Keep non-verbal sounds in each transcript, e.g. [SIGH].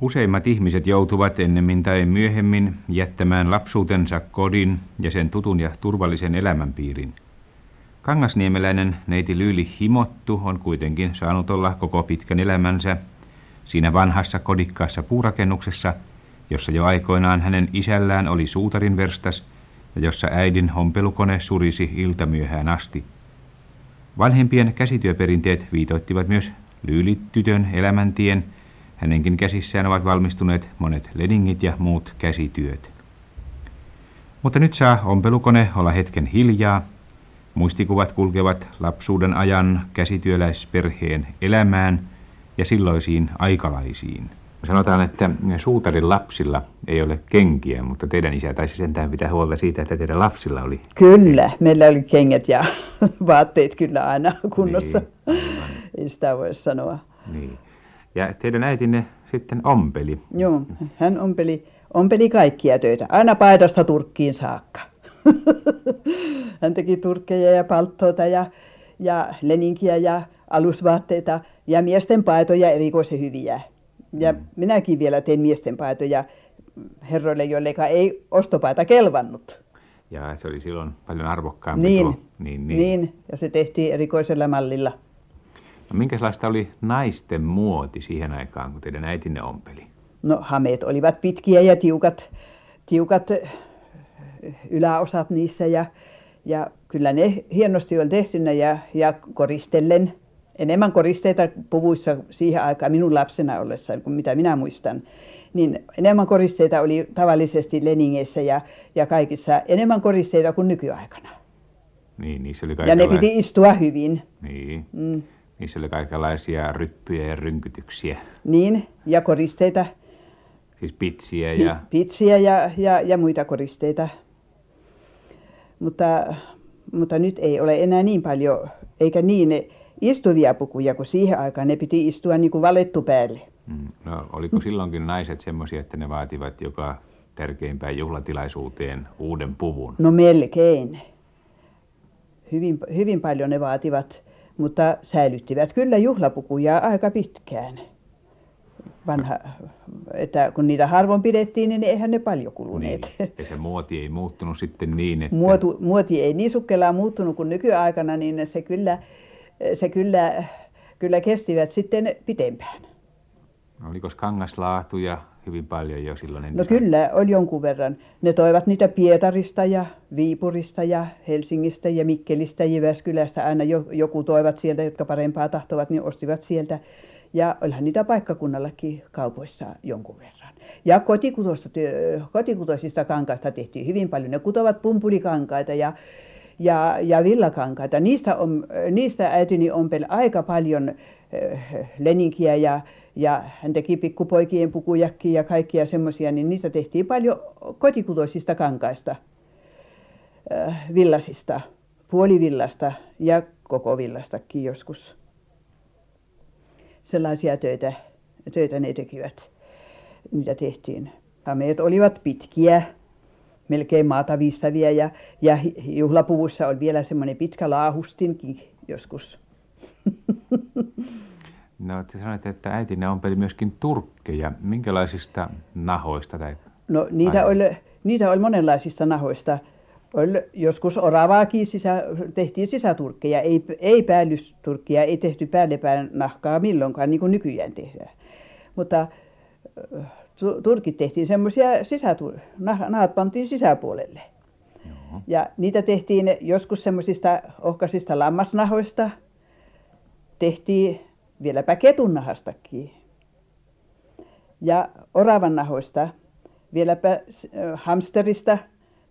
Useimmat ihmiset joutuvat ennemmin tai myöhemmin jättämään lapsuutensa kodin ja sen tutun ja turvallisen elämänpiirin. Kangasniemeläinen neiti Lyyli Himottu on kuitenkin saanut olla koko pitkän elämänsä siinä vanhassa kodikkaassa puurakennuksessa, jossa jo aikoinaan hänen isällään oli suutarin verstas ja jossa äidin hompelukone surisi iltamyöhään asti. Vanhempien käsityöperinteet viitoittivat myös Lyylitytön elämäntien – Hänenkin käsissään ovat valmistuneet monet ledingit ja muut käsityöt. Mutta nyt saa ompelukone olla hetken hiljaa. Muistikuvat kulkevat lapsuuden ajan käsityöläisperheen elämään ja silloisiin aikalaisiin. Sanotaan, että suutarin lapsilla ei ole kenkiä, mutta teidän isä taisi sentään pitää huolta siitä, että teidän lapsilla oli. Kyllä, meillä oli kengät ja [LAUGHS] vaatteet kyllä aina kunnossa. Niin, ei sitä voi sanoa. Niin. Ja teidän äitinne sitten ompeli. Joo, hän ompeli, ompeli kaikkia töitä, aina paidasta turkkiin saakka. [LAUGHS] hän teki turkkeja ja palttoota ja, ja leninkiä ja alusvaatteita ja miesten paitoja erikoisen hyviä. Ja mm. minäkin vielä tein miesten paitoja herroille, joille ei ostopaita kelvannut. Ja se oli silloin paljon arvokkaampi niin, tuo. Niin, niin. niin, ja se tehtiin erikoisella mallilla. No minkälaista oli naisten muoti siihen aikaan, kun teidän äitinne ompeli? No hameet olivat pitkiä ja tiukat, tiukat eh, yläosat niissä ja, ja kyllä ne hienosti oli tehtynä ja, ja koristellen. Enemmän koristeita puvuissa siihen aikaan minun lapsena ollessa, kuin mitä minä muistan. Niin enemmän koristeita oli tavallisesti Leningeissä ja, ja kaikissa enemmän koristeita kuin nykyaikana. Niin, niissä oli Ja ne piti istua hyvin. Niin. Mm. Niissä oli kaikenlaisia ryppyjä ja rynkytyksiä. Niin, ja koristeita. Siis pitsiä ja... Pitsiä ja, ja, ja muita koristeita. Mutta, mutta nyt ei ole enää niin paljon, eikä niin istuvia pukuja, kun siihen aikaan ne piti istua niin kuin valettu päälle. Mm. No, oliko silloinkin naiset semmoisia, että ne vaativat joka tärkeimpään juhlatilaisuuteen uuden puvun? No melkein. Hyvin, hyvin paljon ne vaativat mutta säilyttivät kyllä juhlapukuja aika pitkään. Vanha, että kun niitä harvoin pidettiin, niin eihän ne paljon kuluneet. Niin. Ja se muoti ei muuttunut sitten niin, että... Muotu, muoti ei niin sukkelaa muuttunut kuin nykyaikana, niin se kyllä, se kyllä, kyllä kestivät sitten pitempään. Oliko kangaslaatuja hyvin paljon jo silloin No kyllä, oli jonkun verran. Ne toivat niitä Pietarista ja Viipurista ja Helsingistä ja Mikkelistä ja Jyväskylästä. Aina joku toivat sieltä, jotka parempaa tahtovat, niin ostivat sieltä. Ja olihan niitä paikkakunnallakin kaupoissa jonkun verran. Ja kotikutoisista kankaista tehtiin hyvin paljon. Ne kutovat pumpulikankaita ja, ja, ja villakankaita. Niistä, on, niistä äitini ompeli aika paljon äh, leninkiä ja ja hän teki pikkupoikien pukujakin ja kaikkia semmoisia, niin niitä tehtiin paljon kotikutoisista kankaista, äh, villasista, puolivillasta ja koko villastakin joskus. Sellaisia töitä, töitä ne tekivät, niitä tehtiin. Hameet olivat pitkiä, melkein maata viistäviä ja, ja juhlapuvussa oli vielä semmoinen pitkä laahustinkin joskus. [LAUGHS] No te sanoitte, että äitinne ompeli myöskin turkkeja. Minkälaisista nahoista? Tai no niitä oli, niitä oli monenlaisista nahoista. Oli joskus oravaakin sisä, tehtiin sisäturkkeja, ei, ei päällysturkkia, ei tehty päällepään nahkaa milloinkaan, niin kuin nykyään tehdään. Mutta turkit tehtiin semmoisia, sisätur, nahat pantiin sisäpuolelle. Joo. Ja niitä tehtiin joskus semmoisista ohkaisista lammasnahoista, tehtiin vieläpä ketunnahastakin. Ja oravan nahoista, vieläpä hamsterista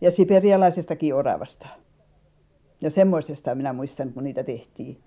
ja siperialaisestakin oravasta. Ja semmoisesta minä muistan, kun niitä tehtiin.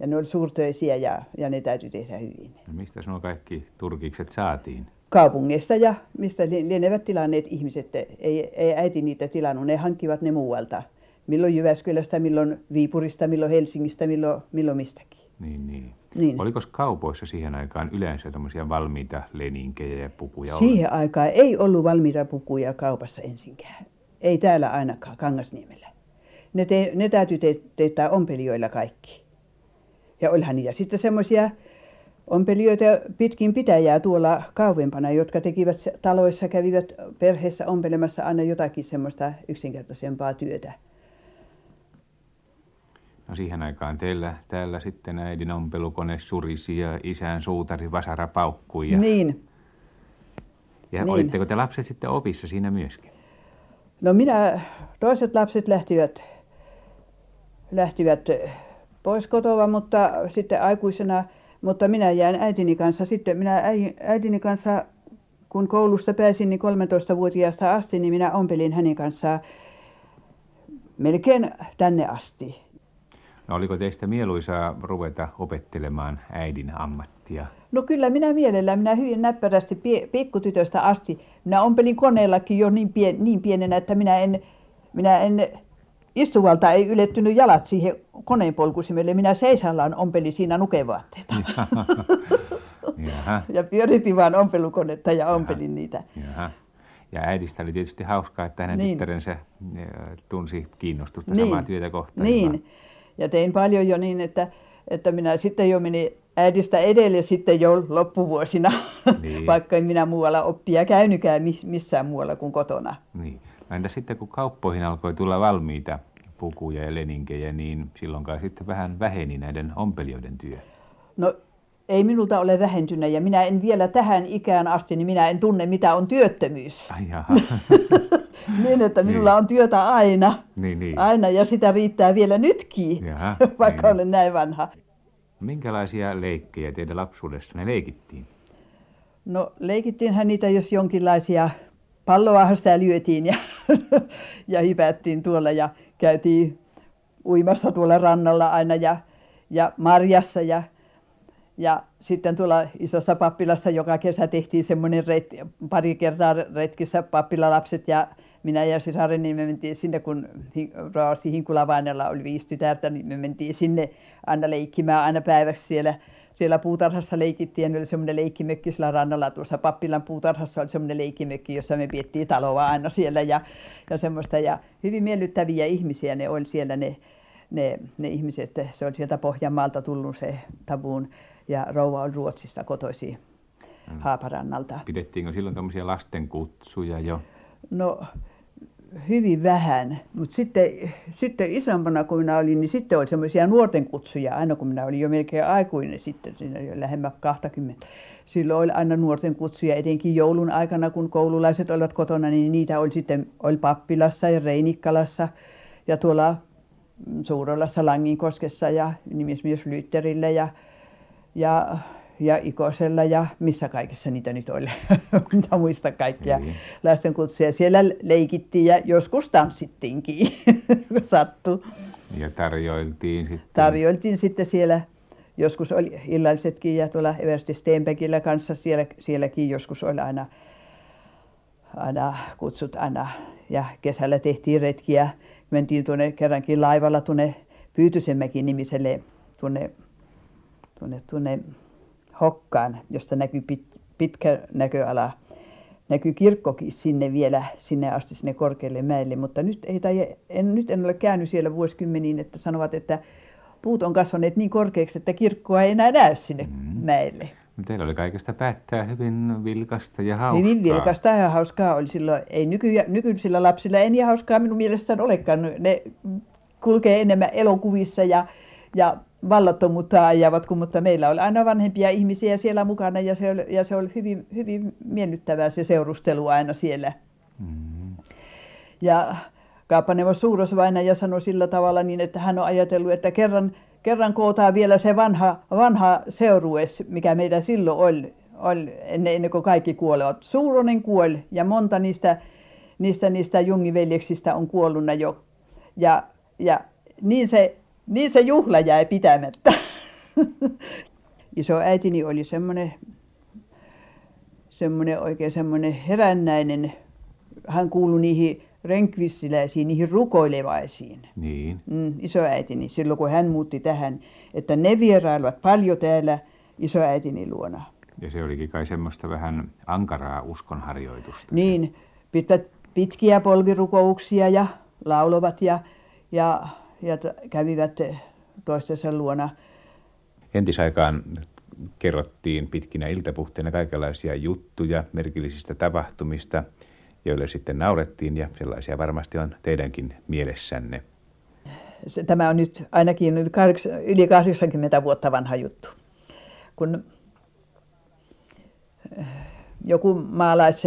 Ja ne oli suurtöisiä ja, ja ne täytyy tehdä hyvin. No mistä nuo kaikki turkikset saatiin? Kaupungeista ja mistä lienevät tilanneet ihmiset. Ei, ei äiti niitä tilannut, ne hankkivat ne muualta. Milloin Jyväskylästä, milloin Viipurista, milloin Helsingistä, milloin, milloin mistäkin. Niin, niin. Niin. Oliko kaupoissa siihen aikaan yleensä tämmöisiä valmiita leninkejä ja pukuja? Siihen ollut? aikaan ei ollut valmiita pukuja kaupassa ensinkään. Ei täällä ainakaan, Kangasniemellä. Ne, te, ne täytyy te, teettää ompelijoilla kaikki. Ja olihan niitä sitten semmoisia ompelijoita pitkin pitäjää tuolla kauempana, jotka tekivät taloissa, kävivät perheessä ompelemassa aina jotakin semmoista yksinkertaisempaa työtä. No siihen aikaan teillä täällä sitten äidin ompelukone surisi ja isän suutari vasara paukkui. Ja, Niin. ja niin. olitteko te lapset sitten opissa siinä myöskin? No minä, toiset lapset lähtivät, lähtivät pois kotoa, mutta sitten aikuisena, mutta minä jäin äitini kanssa sitten, minä äi- äitini kanssa, kun koulusta pääsin, niin 13-vuotiaasta asti, niin minä ompelin hänen kanssaan melkein tänne asti. No oliko teistä mieluisaa ruveta opettelemaan äidin ammattia? No kyllä minä mielellään, minä hyvin näppärästi pie, pikkutytöstä asti. Minä ompelin koneellakin jo niin, pien, niin pienenä, että minä en, minä en istuvalta ei ylettynyt jalat siihen koneen polkusimelle. Minä seisallaan ompelin siinä nukevaatteita. [LAUGHS] Jaha, ja pyöritin vaan ompelukonetta ja ompelin niitä. jaha. Ja äidistä oli tietysti hauskaa, että hänen Niin. tyttärensä tunsi kiinnostusta Niin. samaa työtä kohtaan. Niin, ja tein paljon jo niin, että, että minä sitten jo menin äidistä edelle sitten jo loppuvuosina, Niin. [LAUGHS] vaikka en minä muualla oppia käynytkään mi- missään muualla kuin kotona. Niin. No entä sitten kun kauppoihin alkoi tulla valmiita pukuja ja leninkejä, niin silloin kai sitten vähän väheni näiden ompelijoiden työ. No ei minulta ole vähentynyt ja minä en vielä tähän ikään asti, niin minä en tunne mitä on työttömyys. [LAUGHS] Niin, että minulla Niin. on työtä aina. niin, niin. Aina ja sitä riittää vielä nytkin, Jaha, [LAUGHS] vaikka niin. olen näin vanha. Minkälaisia leikkejä teidän lapsuudessa ne leikittiin? No leikittiinhän niitä, jos jonkinlaisia palloahan sitä lyötiin ja, [LAUGHS] ja hypättiin tuolla ja käytiin uimassa tuolla rannalla aina ja, ja marjassa ja, ja sitten tuolla isossa pappilassa joka kesä tehtiin semmoinen retki, pari kertaa retkissä pappilalapset ja minä ja sisareni niin me mentiin sinne, kun Raasi Hinkulavainella oli viisi tytärtä, niin me mentiin sinne aina leikkimään aina päiväksi siellä. Siellä puutarhassa leikittiin oli semmoinen leikkimökki sillä rannalla. Tuossa pappilan puutarhassa oli semmoinen leikkimökki, jossa me piettiin taloa aina siellä ja, ja semmoista. Ja hyvin miellyttäviä ihmisiä ne oli siellä ne, ne, ne ihmiset. Se oli sieltä Pohjanmaalta tullut se tabuun ja rouva oli Ruotsista kotoisin Haaparannalta. Pidettiinkö silloin tämmöisiä lastenkutsuja jo? No hyvin vähän, mutta sitten, sitten isompana kun minä olin, niin sitten oli semmoisia nuorten kutsuja, aina kun minä olin jo melkein aikuinen sitten, siinä jo lähemmä 20. Silloin oli aina nuorten kutsuja, etenkin joulun aikana, kun koululaiset olivat kotona, niin niitä oli sitten oli Pappilassa ja Reinikkalassa ja tuolla Suurolassa Langinkoskessa ja nimismies Lytterillä ja, ja, ja Ikosella ja missä kaikessa niitä nyt oli, [LAUGHS] mitä muista kaikkia Niin. lastenkutsuja. Siellä leikittiin ja joskus tanssittiinkin, [LAUGHS] kun sattui. Ja tarjoiltiin sitten. Tarjoiltiin sitten siellä, joskus oli illallisetkin ja tuolla Eversti Steenbeckillä kanssa siellä, sielläkin joskus oli aina, aina kutsut aina. Ja kesällä tehtiin retkiä. Mentiin tuonne kerrankin laivalla tuonne Pyytysenmäkin nimiselle tuonne, tuonne, tuonne Hokkaan, josta näkyy pit, pitkä näköala. Näkyy kirkkokin sinne vielä, sinne asti sinne korkealle mäelle, mutta nyt, ei, tai en, nyt en ole käynyt siellä vuosikymmeniin, että sanovat, että puut on kasvaneet niin korkeaksi, että kirkkoa ei enää näy sinne Mm. mäelle. Teillä oli kaikesta päättää hyvin vilkasta ja hauskaa. Hyvin vilkasta ja hauskaa oli silloin. Ei nyky, nykyisillä lapsilla ei niin hauskaa minun mielestäni olekaan. Ne kulkee enemmän elokuvissa ja, ja vallattomuutta ajavat, kun, mutta meillä oli aina vanhempia ihmisiä siellä mukana ja se oli, ja se oli hyvin, hyvin miellyttävää se seurustelu aina siellä. Mm. Ja kauppaneuvos Suurosvainaja sanoi sillä tavalla niin, että hän on ajatellut, että kerran, kerran kootaan vielä se vanha, vanha seurues, mikä meillä silloin oli, oli ennen, ennen kuin kaikki kuolevat. Suuronen kuoli ja monta niistä, niistä, niistä jungiveljeksistä on kuollut jo. Ja, ja niin, se, niin se juhla jäi pitämättä. [LAUGHS] Iso äitini oli semmoinen semmoinen oikein semmoinen herännäinen, hän kuului niihin renkvissiläisiin, niihin rukoilevaisiin. Niin. Mm, isoäitini, silloin kun hän muutti tähän, että ne vierailuvat paljon täällä isoäitini luona. Ja se olikin kai semmoista vähän ankaraa uskonharjoitusta. Niin, pitkät, pitkiä polvirukouksia ja laulovat ja, ja, ja kävivät toistensa luona. Entisaikaan kerrottiin pitkinä iltapuhteina kaikenlaisia juttuja merkillisistä tapahtumista, joille sitten naurettiin ja sellaisia varmasti on teidänkin mielessänne. Tämä on nyt ainakin yli 80 vuotta vanha juttu. Kun joku maalais,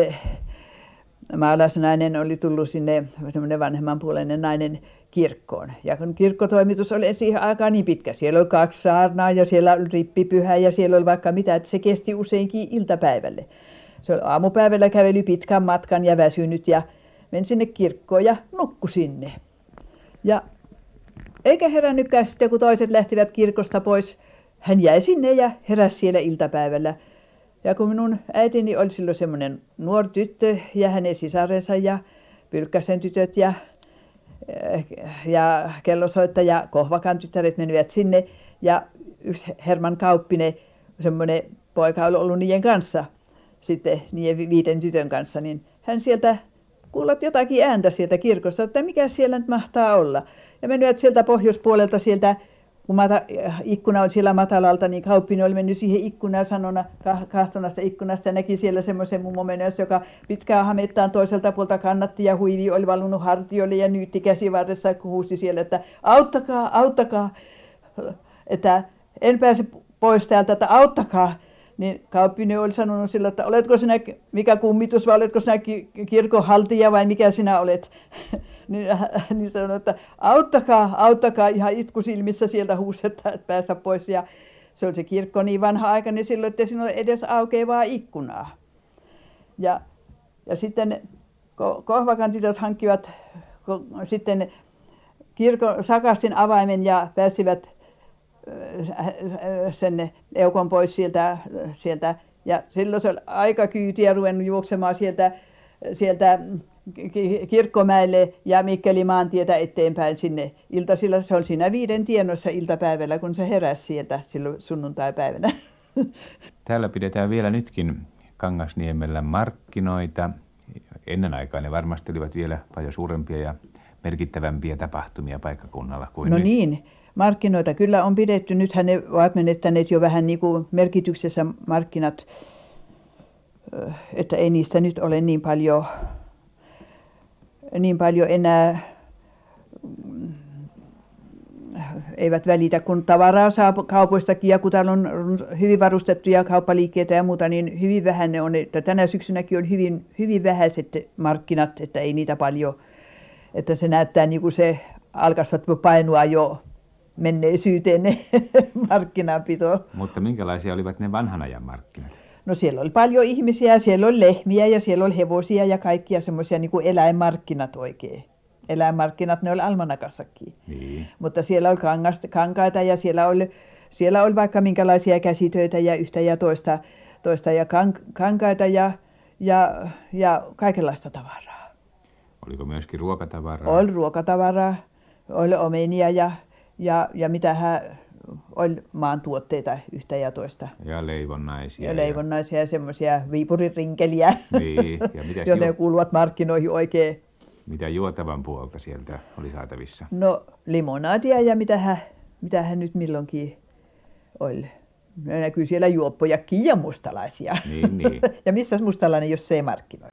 maalaisnainen oli tullut sinne, semmoinen vanhemmanpuoleinen nainen, kirkkoon. Ja kun kirkkotoimitus oli siihen aikaan niin pitkä, siellä oli kaksi saarnaa ja siellä oli rippipyhä ja siellä oli vaikka mitä, että se kesti useinkin iltapäivälle. Se oli aamupäivällä käveli pitkän matkan ja väsynyt ja meni sinne kirkkoon ja nukkui sinne. Ja eikä herännytkään sitten, kun toiset lähtivät kirkosta pois. Hän jäi sinne ja heräsi siellä iltapäivällä. Ja kun minun äitini oli silloin semmoinen nuori tyttö ja hänen sisarensa ja Pylkkäsen tytöt ja, ja kellosoittaja Kohvakan tyttäret menivät sinne. Ja yksi Herman Kauppinen, semmoinen poika oli ollut niiden kanssa, sitten niiden viiden tytön kanssa, niin hän sieltä kuulat jotakin ääntä sieltä kirkosta, että mikä siellä nyt mahtaa olla. Ja menivät sieltä pohjoispuolelta sieltä kun mata, ikkuna oli siellä matalalta, niin Kauppinen oli mennyt siihen ikkunaan sanona, kahtonasta ikkunasta ja näki siellä semmoisen mummo menossa, joka pitkää hamettaan toiselta puolta kannatti ja huivi oli valunut hartioille ja nyytti käsivarressa ja huusi siellä, että auttakaa, auttakaa, että en pääse pois täältä, että auttakaa. Niin Kauppinen oli sanonut sillä, että oletko sinä mikä kummitus vai oletko sinä kirkonhaltija vai mikä sinä olet. [LAUGHS] niin, [LAUGHS] niin sanoi, että auttakaa, auttakaa ihan itku silmissä sieltä huusetta, että päästä pois. Ja se oli se kirkko niin vanha aika, niin silloin, että siinä oli edes aukeavaa ikkunaa. Ja, ja sitten Kohvakan tytöt hankkivat sitten kirkon sakastin avaimen ja pääsivät sen eukon pois sieltä, sieltä. Ja silloin se oli aika kyytiä ruvennut juoksemaan sieltä, sieltä Kirkkomäelle ja Mikkelin maantietä eteenpäin sinne iltasilla. Se oli siinä viiden tienossa iltapäivällä, kun se heräsi sieltä silloin sunnuntaipäivänä. [LAUGHS] Täällä pidetään vielä nytkin Kangasniemellä markkinoita. Ennen aikaa ne varmasti olivat vielä paljon suurempia ja merkittävämpiä tapahtumia paikkakunnalla kuin No nyt. niin, markkinoita kyllä on pidetty. Nythän ne ovat menettäneet jo vähän niin kuin merkityksessä markkinat, että ei niistä nyt ole niin paljon niin paljon enää eivät välitä, kun tavaraa saa kaupoistakin ja kun täällä on hyvin varustettuja kauppaliikkeitä ja muuta, niin hyvin vähän ne on. Että tänä syksynäkin on hyvin, hyvin vähäiset markkinat, että ei niitä paljon, että se näyttää niin kuin se alkaisivat painua jo menneisyyteen ne [LAUGHS] markkinapito. Mutta minkälaisia olivat ne vanhan ajan markkinat? No siellä oli paljon ihmisiä, siellä oli lehmiä ja siellä oli hevosia ja kaikkia semmoisia niin eläinmarkkinat oikein. Eläinmarkkinat, ne oli almanakassakin. Niin. Mutta siellä oli kangasta, kankaita ja siellä oli, siellä oli vaikka minkälaisia käsitöitä ja yhtä ja toista, toista ja kank, kankaita ja, ja, ja kaikenlaista tavaraa. Oliko myöskin ruokatavaraa? Oli ruokatavaraa, oli omenia ja, ja, ja mitähän oli maan tuotteita yhtä ja toista. Ja leivonnaisia. Ja leivonnaisia ja semmoisia viipuririnkeliä, Niin, ja [LAUGHS] mitäs joten juo- kuuluvat markkinoihin oikein. Mitä juotavan puolta sieltä oli saatavissa? No limonaadia ja mitähän, mitähän nyt milloinkin oli. Ne näkyy siellä juoppojakin ja mustalaisia. Niin, niin. [LAUGHS] ja missä mustalainen, jos se ei markkinoi?